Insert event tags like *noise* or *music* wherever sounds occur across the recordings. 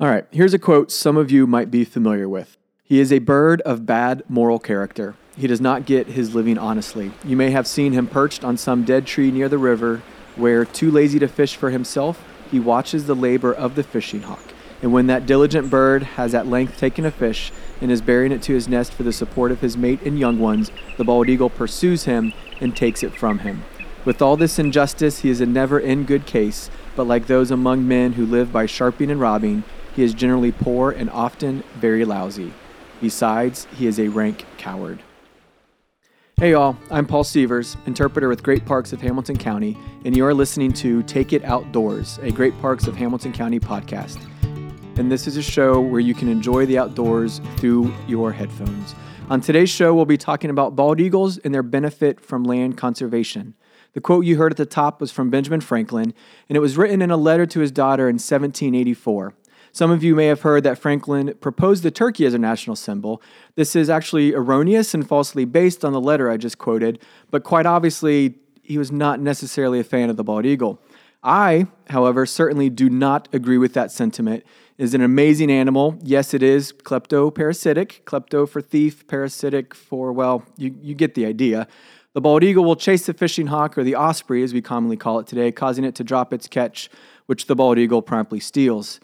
All right, here's a quote some of you might be familiar with. He is a bird of bad moral character. He does not get his living honestly. You may have seen him perched on some dead tree near the river, where, too lazy to fish for himself, he watches the labor of the fishing hawk. And when that diligent bird has at length taken a fish and is bearing it to his nest for the support of his mate and young ones, the bald eagle pursues him and takes it from him. With all this injustice, he is a never in good case, but like those among men who live by sharping and robbing, he is generally poor and often very lousy. Besides, he is a rank coward. Hey, y'all, I'm Paul Sievers, interpreter with Great Parks of Hamilton County, and you are listening to Take It Outdoors, a Great Parks of Hamilton County podcast. And this is a show where you can enjoy the outdoors through your headphones. On today's show, we'll be talking about bald eagles and their benefit from land conservation. The quote you heard at the top was from Benjamin Franklin, and it was written in a letter to his daughter in 1784. Some of you may have heard that Franklin proposed the turkey as a national symbol. This is actually erroneous and falsely based on the letter I just quoted, but quite obviously, he was not necessarily a fan of the bald eagle. I, however, certainly do not agree with that sentiment. It is an amazing animal. Yes, it is kleptoparasitic. Klepto for thief, parasitic for, well, you, you get the idea. The bald eagle will chase the fishing hawk, or the osprey as we commonly call it today, causing it to drop its catch, which the bald eagle promptly steals.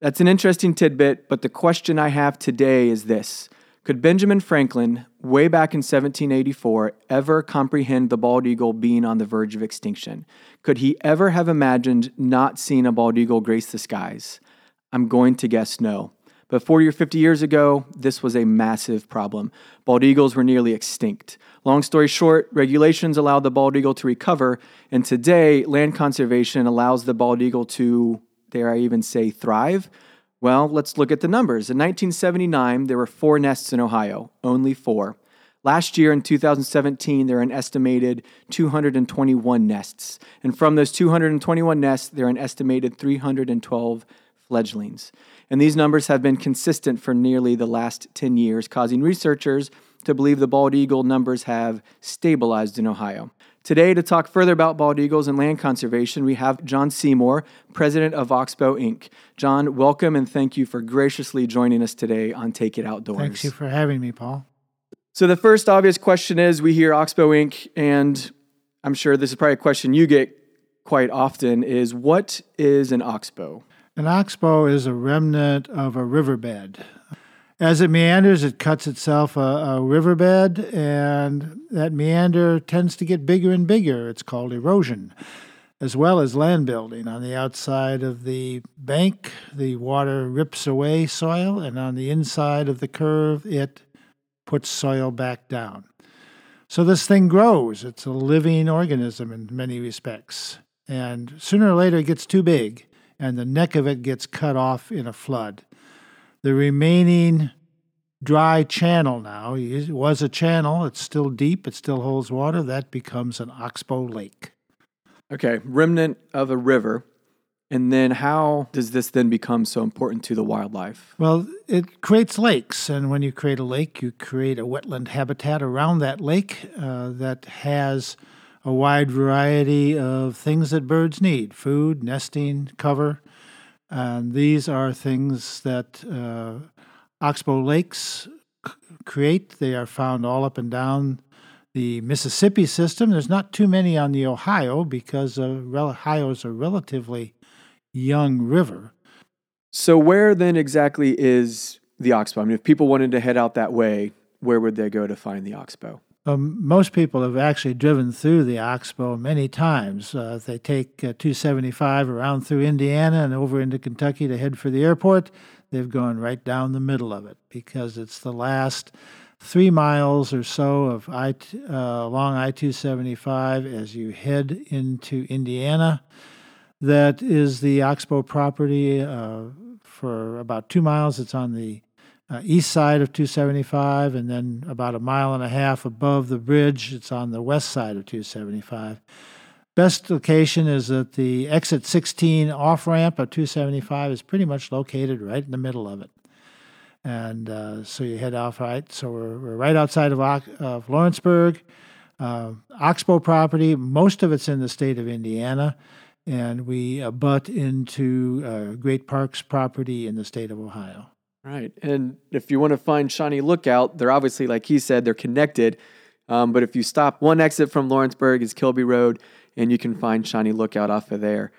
That's an interesting tidbit, but the question I have today is this Could Benjamin Franklin, way back in 1784, ever comprehend the bald eagle being on the verge of extinction? Could he ever have imagined not seeing a bald eagle grace the skies? I'm going to guess no. But 40 or 50 years ago, this was a massive problem. Bald eagles were nearly extinct. Long story short, regulations allowed the bald eagle to recover, and today, land conservation allows the bald eagle to dare I even say thrive? Well, let's look at the numbers. In 1979, there were four nests in Ohio, only four. Last year in 2017, there are an estimated 221 nests. And from those 221 nests, there are an estimated 312 fledglings. And these numbers have been consistent for nearly the last 10 years, causing researchers to believe the bald eagle numbers have stabilized in Ohio. Today, to talk further about bald eagles and land conservation, we have John Seymour, president of Oxbow Inc. John, welcome and thank you for graciously joining us today on Take It Outdoors. Thanks you for having me, Paul. So, the first obvious question is we hear Oxbow Inc., and I'm sure this is probably a question you get quite often is what is an oxbow? An oxbow is a remnant of a riverbed. As it meanders, it cuts itself a, a, riverbed, and that meander tends to get bigger and bigger. It's called erosion, as well as land building. On the outside of the bank, the water rips away soil, and on the inside of the curve, it puts soil back down. So this thing grows. It's a living organism in many respects. And sooner or later, it gets too big, and the neck of it gets cut off in a flood. The remaining dry channel now, it was a channel, it's still deep, it still holds water, that becomes an oxbow lake. Okay, remnant of a river. And then how does this then become so important to the wildlife? Well, it creates lakes. And when you create a lake, you create a wetland habitat around that lake uh, that has a wide variety of things that birds need food, nesting, cover. And these are things that uh, oxbow lakes create. They are found all up and down the Mississippi system. There's not too many on the Ohio because Ohio is a relatively young river. So, where then exactly is the oxbow? I mean, if people wanted to head out that way, where would they go to find the oxbow? Um, most people have actually driven through the Oxbow many times. Uh, they take uh, 275 around through Indiana and over into Kentucky to head for the airport. They've gone right down the middle of it because it's the last three miles or so of I uh, along I 275 as you head into Indiana. That is the Oxbow property. Uh, for about two miles, it's on the uh, east side of 275, and then about a mile and a half above the bridge, it's on the west side of 275. Best location is that the exit 16 off ramp of 275 is pretty much located right in the middle of it. And uh, so you head off right. So we're, we're right outside of, of Lawrenceburg. Uh, Oxbow property, most of it's in the state of Indiana. and we butt into uh, Great Parks property in the state of Ohio. Right. And if you want to find Shawnee Lookout, they're obviously, like he said, they're connected. Um, but if you stop, one exit from Lawrenceburg is Kilby Road, and you can find Shawnee Lookout off of there.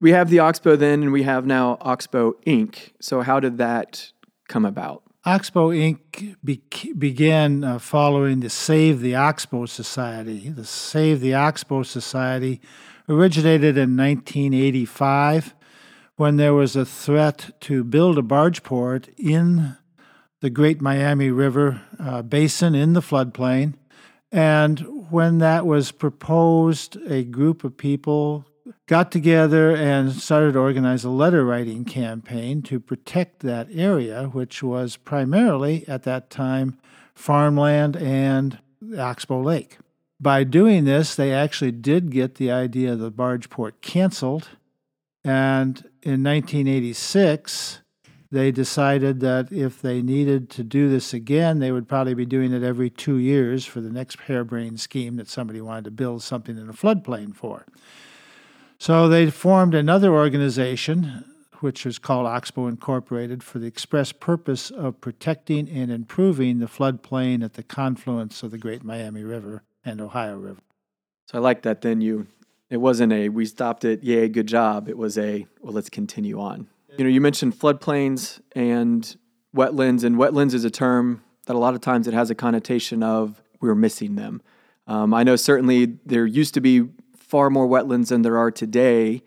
We have the Oxbow then, and we have now Oxbow Inc. So, how did that come about? Oxbow Inc. Be- began uh, following the Save the Oxbow Society. The Save the Oxbow Society originated in 1985 when there was a threat to build a barge port in the Great Miami River uh, basin in the floodplain. And when that was proposed, a group of people got together and started to organize a letter writing campaign to protect that area, which was primarily at that time farmland and Oxbow Lake. By doing this, they actually did get the idea of the barge port canceled. And in 1986, they decided that if they needed to do this again, they would probably be doing it every two years for the next harebrained scheme that somebody wanted to build something in a floodplain for. So they formed another organization, which was called Oxbow Incorporated, for the express purpose of protecting and improving the floodplain at the confluence of the Great Miami River and Ohio River. So I like that. Then you, it wasn't a we stopped it, yay, good job. It was a well, let's continue on. You know, you mentioned floodplains and wetlands, and wetlands is a term that a lot of times it has a connotation of we're missing them. Um, I know certainly there used to be far more wetlands than there are today.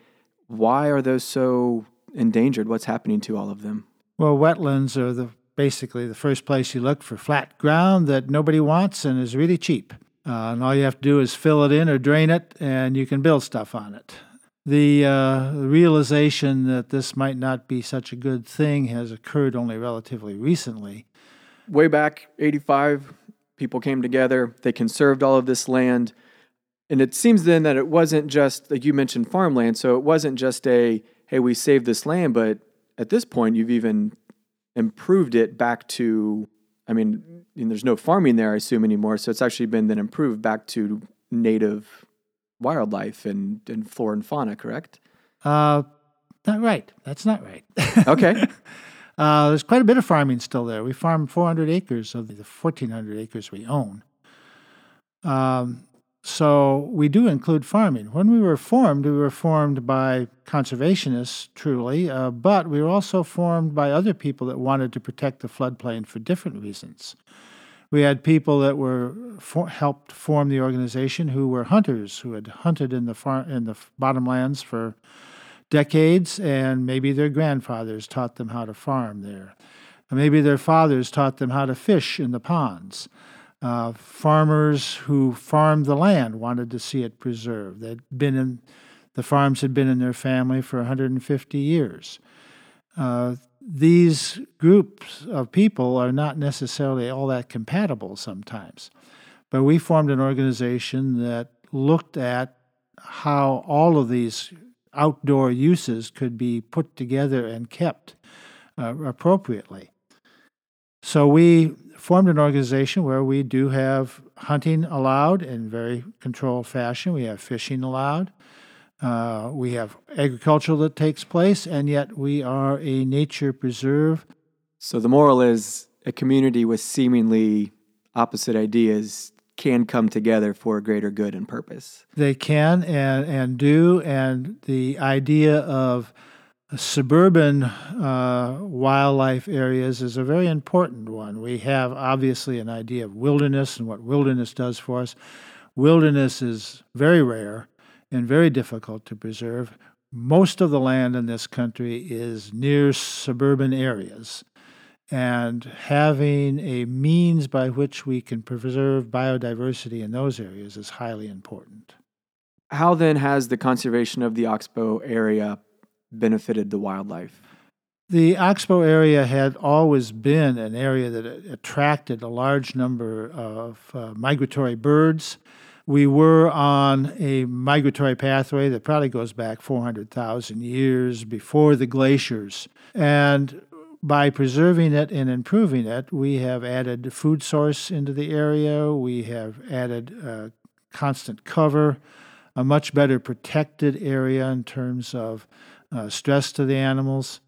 Why are those so endangered? What's happening to all of them? Well, wetlands are the basically the first place you look for flat ground that nobody wants and is really cheap. Uh, and all you have to do is fill it in or drain it, and you can build stuff on it. The uh, realization that this might not be such a good thing has occurred only relatively recently. Way back, 85, people came together, they conserved all of this land and it seems then that it wasn't just like you mentioned farmland, so it wasn't just a hey we saved this land, but at this point you've even improved it back to I mean, there's no farming there I assume anymore, so it's actually been then improved back to native wildlife and, and flora and fauna, correct? Uh, not right. That's not right. *laughs* okay. Uh, there's quite a bit of farming still there. We farm 400 acres of the 1,400 acres we own. Um, so we do include farming. When we were formed, we were formed by conservationists, truly, uh, but we were also formed by other people that wanted to protect the floodplain for different reasons. We had people that were for, helped form the organization who were hunters who had hunted in the far, in the bottomlands for decades, and maybe their grandfathers taught them how to farm there. maybe their fathers taught them how to fish in the ponds. Uh, farmers who farmed the land wanted to see it preserved. They'd been in the farms had been in their family for 150 years. Uh, these groups of people are not necessarily all that compatible sometimes, but we formed an organization that looked at how all of these outdoor uses could be put together and kept uh, appropriately. So we formed an organization where we do have hunting allowed in very controlled fashion. We have fishing allowed. Uh, we have agriculture that takes place, and yet we are a nature preserve. So the moral is a community with seemingly opposite ideas can come together for a greater good and purpose. They can and, and do, and the idea of suburban uh, wildlife areas is a very important one. We have obviously an idea of wilderness and what wilderness does for us. Wilderness is very rare and very difficult to preserve. Most of the land in this country is near suburban areas. And having a means by which we can preserve biodiversity in those areas is highly important. How then has the conservation of the Oxbow area benefited the wildlife? The Oxbow area had always been an area that attracted a large number of uh, migratory birds. We were on a migratory pathway that probably goes back 400,000 years before the glaciers. And by preserving it and improving it, we have added food source into the area. We have added uh, constant cover. a much better protected area in terms of uh, stress to the animals.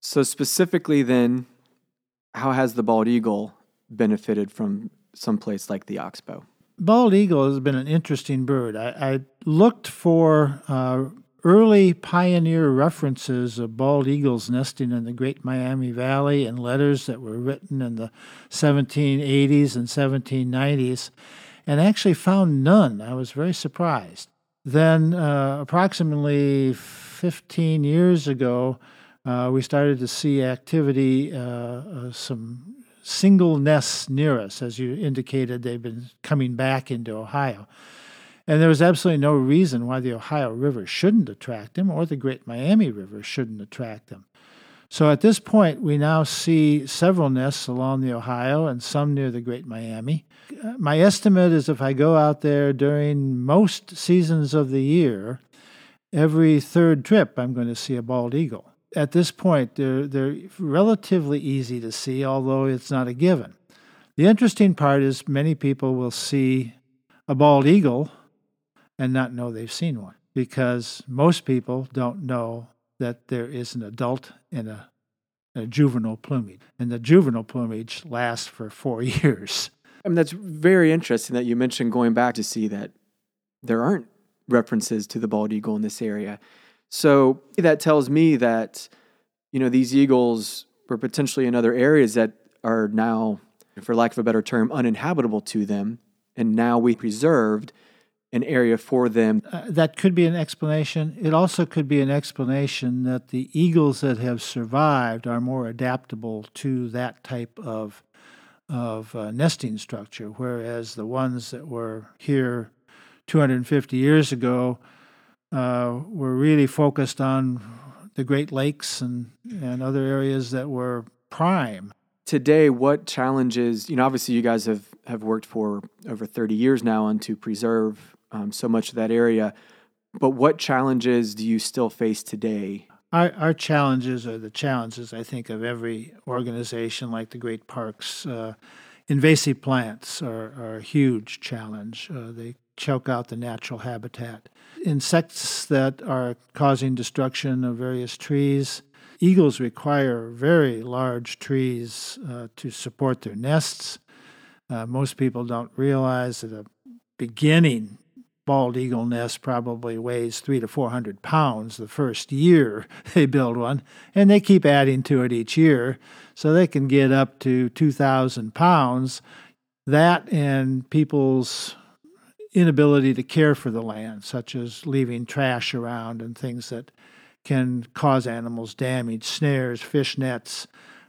So, specifically, then, how has the bald eagle benefited from some place like the oxbow? Bald eagle has been an interesting bird. I, I looked for uh, early pioneer references of bald eagles nesting in the Great Miami Valley and letters that were written in the 1780s and 1790s, and actually found none. I was very surprised. Then, uh, approximately 15 years ago, uh, we started to see activity, uh, uh, some single nests near us. As you indicated, they've been coming back into Ohio. And there was absolutely no reason why the Ohio River shouldn't attract them or the Great Miami River shouldn't attract them. So at this point, we now see several nests along the Ohio and some near the Great Miami. Uh, my estimate is if I go out there during most seasons of the year, every third trip I'm going to see a bald eagle at this point, they're, they're relatively easy to see, although it's not a given. The interesting part is many people will see a bald eagle and not know they've seen one because most people don't know that there is an adult and a, a juvenile plumage. And the juvenile plumage lasts for four *laughs* years. I mean, that's very interesting that you mentioned going back to see that there aren't references to the bald eagle in this area. So that tells me that, you know, these eagles were potentially in other areas that are now, for lack of a better term, uninhabitable to them. And now we preserved an area for them. Uh, that could be an explanation. It also could be an explanation that the eagles that have survived are more adaptable to that type of of uh, nesting structure, whereas the ones that were here 250 years ago uh, were really focused on the Great Lakes and, and other areas that were prime. Today, what challenges, you know, obviously you guys have, have worked for over 30 years now on to preserve um, so much of that area, but what challenges do you still face today? Our, our challenges are the challenges, I think, of every organization like the Great Parks. Uh, invasive plants are, are, a huge challenge. Uh, they choke out the natural habitat. Insects that are causing destruction of various trees. Eagles require very large trees uh, to support their nests. Uh, most people don't realize that a beginning bald eagle nest probably weighs three to four hundred pounds the first year *laughs* they build one, and they keep adding to it each year, so they can get up to two thousand pounds. That and people's inability to care for the land, such as leaving trash around and things that can cause animals damage, snares, fish nets,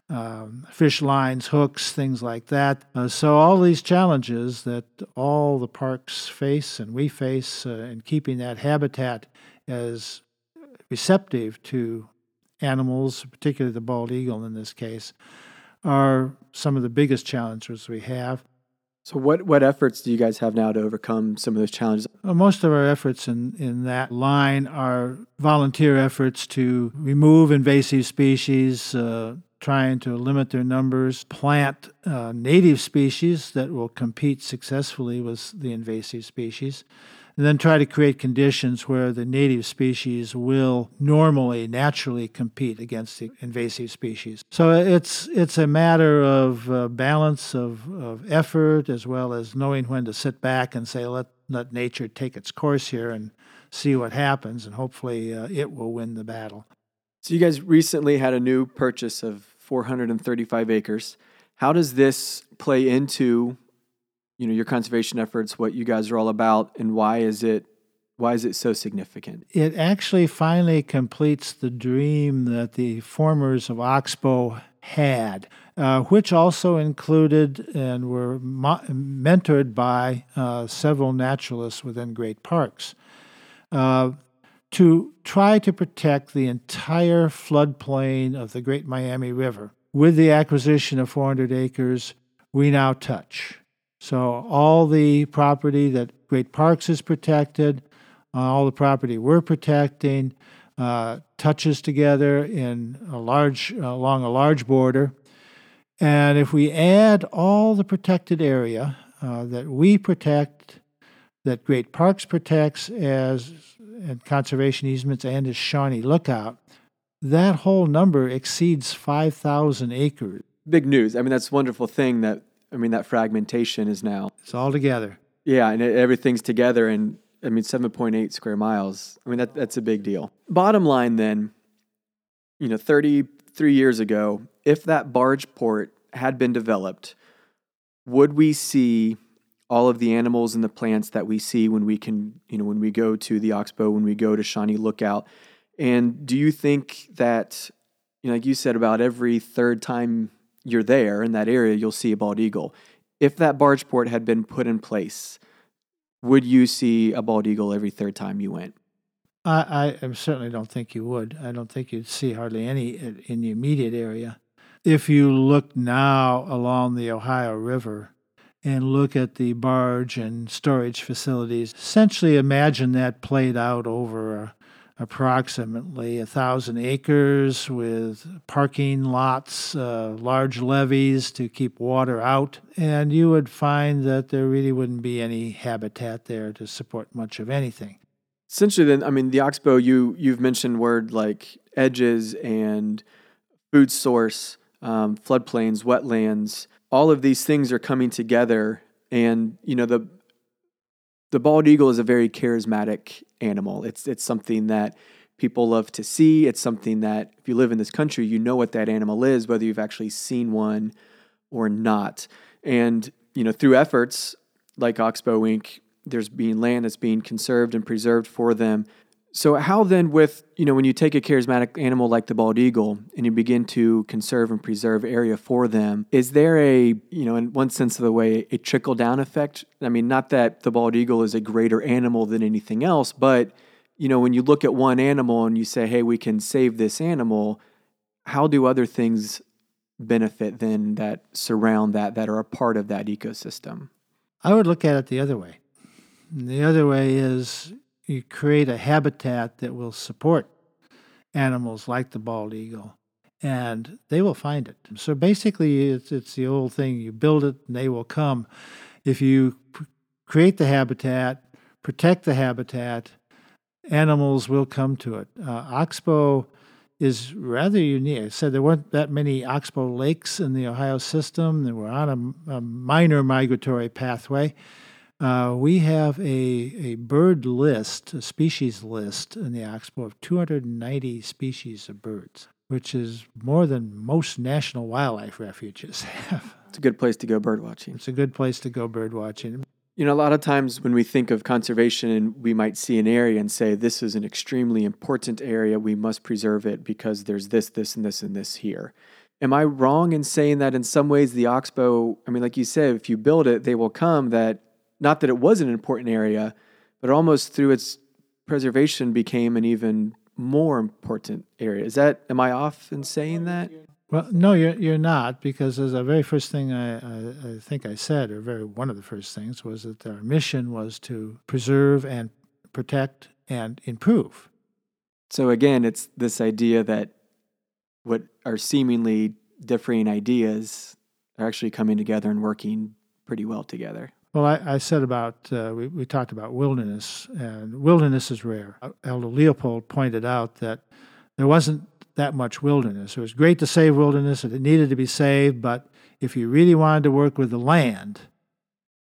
um, fish lines, hooks, things like that. Uh, so, all these challenges that all the parks face and we face uh, in keeping that habitat as receptive to animals, particularly the bald eagle in this case, are some of the biggest challenges we have. So, what, what efforts do you guys have now to overcome some of those challenges? Most of our efforts in, in that line are volunteer efforts to remove invasive species, uh, trying to limit their numbers, plant uh, native species that will compete successfully with the invasive species and then try to create conditions where the native species will normally, naturally compete against the invasive species. So it's it's a matter of uh, balance of, of effort as well as knowing when to sit back and say let let nature take its course here and see what happens, and hopefully uh, it will win the battle. So you guys recently had a new purchase of 435 acres. How does this play into you know your conservation efforts, what you guys are all about, and why is it why is it so significant? It actually finally completes the dream that the formers of Oxbow had, uh, which also included and were mo- mentored by uh, several naturalists within great parks. Uh, to try to protect the entire floodplain of the Great Miami River. With the acquisition of 400 acres, we now touch. So all the property that Great Parks is protected, uh, all the property we're protecting, uh, touches together in a large along a large border. And if we add all the protected area uh, that we protect that Great Parks protects as and conservation easements and as Shawnee Lookout, that whole number exceeds 5,000 acres. Big news. I mean, that's a wonderful thing that, I mean, that fragmentation is now. It's all together. Yeah, and everything's together. And I mean, 7.8 square miles. I mean, that, that's a big deal. Bottom line then, you know, 33 years ago, if that barge port had been developed, would we see all of the animals and the plants that we see when we can, you know, when we go to the Oxbow, when we go to Shawnee Lookout? And do you think that, you know, like you said, about every third time you're there in that area, you'll see a bald eagle? If that barge port had been put in place, would you see a bald eagle every third time you went? I, I certainly don't think you would. I don't think you'd see hardly any in the immediate area. If you look now along the Ohio River and look at the barge and storage facilities, essentially imagine that played out over a approximately a thousand acres with parking lots, uh, large levees to keep water out, and you would find that there really wouldn't be any habitat there to support much of anything. Essentially, then, I mean, the Oxbow, you you've mentioned word like edges and food source, um, floodplains, wetlands. All of these things are coming together, and you know the the bald eagle is a very charismatic animal. It's it's something that people love to see. It's something that if you live in this country, you know what that animal is, whether you've actually seen one or not. And you know, through efforts like Oxbow Inc., there's being land that's being conserved and preserved for them so how then with, you know, when you take a charismatic animal like the bald eagle and you begin to conserve and preserve area for them, is there a, you know, in one sense of the way, a trickle down effect? I mean, not that the bald eagle is a greater animal than anything else, but you know, when you look at one animal and you say, "Hey, we can save this animal," how do other things benefit then that surround that that are a part of that ecosystem? I would look at it the other way. the other way is you create a habitat that will support animals like the bald eagle and they will find it. So basically, it's, it's the old thing you build it and they will come. If you p- create the habitat, protect the habitat, animals will come to it. Uh, Oxbow is rather unique. I said there weren't that many oxbow lakes in the Ohio system. They were on a, a minor migratory pathway. Uh, we have a, a bird list, a species list in the Oxbow of 290 species of birds, which is more than most national wildlife refuges *laughs* have. It's a good place to go bird watching. It's a good place to go bird watching. You know, a lot of times when we think of conservation, we might see an area and say, this is an extremely important area. We must preserve it because there's this, this, and this, and this here. Am I wrong in saying that in some ways the Oxbow, I mean, like you said, if you build it, they will come, that not that it was an important area, but almost through its preservation became an even more important area. Is that am I off in saying that? Well, no, you're you're not because as the very first thing I, I, I think I said, or very one of the first things, was that our mission was to preserve and protect and improve. So again, it's this idea that what are seemingly differing ideas are actually coming together and working pretty well together. Well, I, I said about, uh, we, we talked about wilderness, and wilderness is rare. Aldo Leopold pointed out that there wasn't that much wilderness. It was great to save wilderness, and it needed to be saved, but if you really wanted to work with the land,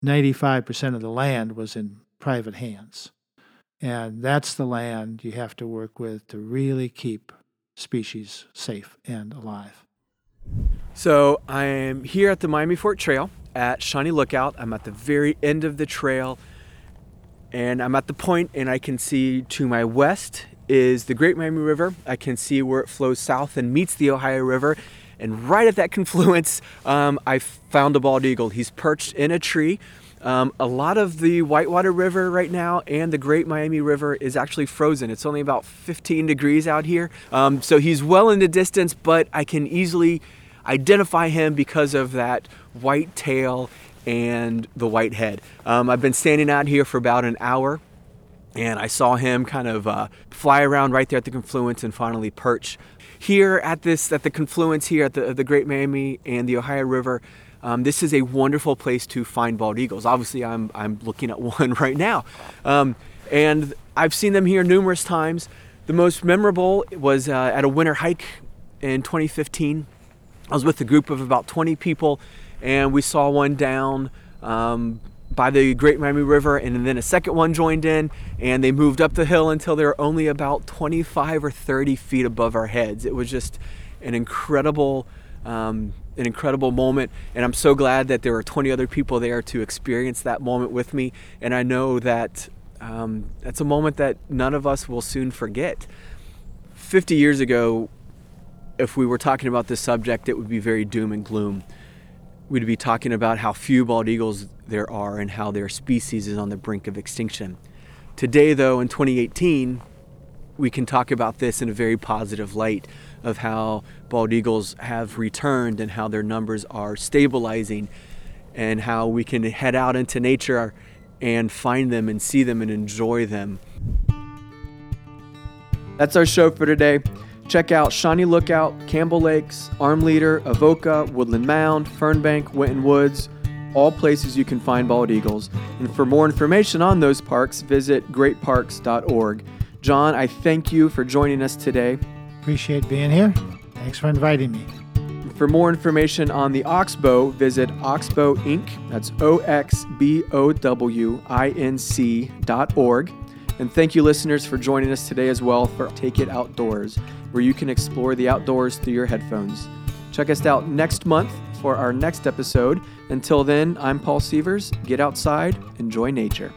95% of the land was in private hands. And that's the land you have to work with to really keep species safe and alive. So I am here at the Miami Fort Trail at Shawnee Lookout. I'm at the very end of the trail and I'm at the point and I can see to my west is the Great Miami River. I can see where it flows south and meets the Ohio River. And right at that *laughs* confluence, um, I found a bald eagle. He's perched in a tree. Um, a lot of the Whitewater River right now and the Great Miami River is actually frozen. It's only about 15 degrees out here. Um, so he's well in the distance, but I can easily identify him because of that white tail and the white head. Um, I've been standing out here for about an hour and I saw him kind of uh, fly around right there at the confluence and finally perch. Here at this, at the confluence here at the, the Great Miami and the Ohio River, um, this is a wonderful place to find bald eagles. Obviously, I'm, I'm looking at *laughs* one right now. Um, and I've seen them here numerous times. The most memorable was uh, at a winter hike in 2015. I was with a group of about 20 people, and we saw one down um, by the Great Miami River, and then a second one joined in, and they moved up the hill until they were only about 25 or 30 feet above our heads. It was just an incredible um, an incredible moment and i'm so glad that there were 20 other people there to experience that moment with me and i know that um, that's a moment that none of us will soon forget 50 years ago if we were talking about this subject it would be very doom and gloom we'd be talking about how few bald eagles there are and how their species is on the brink of extinction today though in 2018 we can talk about this in a very positive light of how bald eagles have returned and how their numbers are stabilizing and how we can head out into nature and find them and see them and enjoy them. That's our show for today. Check out Shawnee Lookout, Campbell Lakes, Armleder, Avoca, Woodland Mound, Fernbank, Winton Woods, all places you can find bald eagles. And for more information on those parks, visit greatparks.org. John, I thank you for joining us today. Appreciate being here. Thanks for inviting me. For more information on the Oxbow, visit Oxbow Inc. That's O X B O W I N C dot org. And thank you, listeners, for joining us today as well for Take It Outdoors, where you can explore the outdoors through your headphones. Check us out next month for our next episode. Until then, I'm Paul Sievers. Get outside, enjoy nature.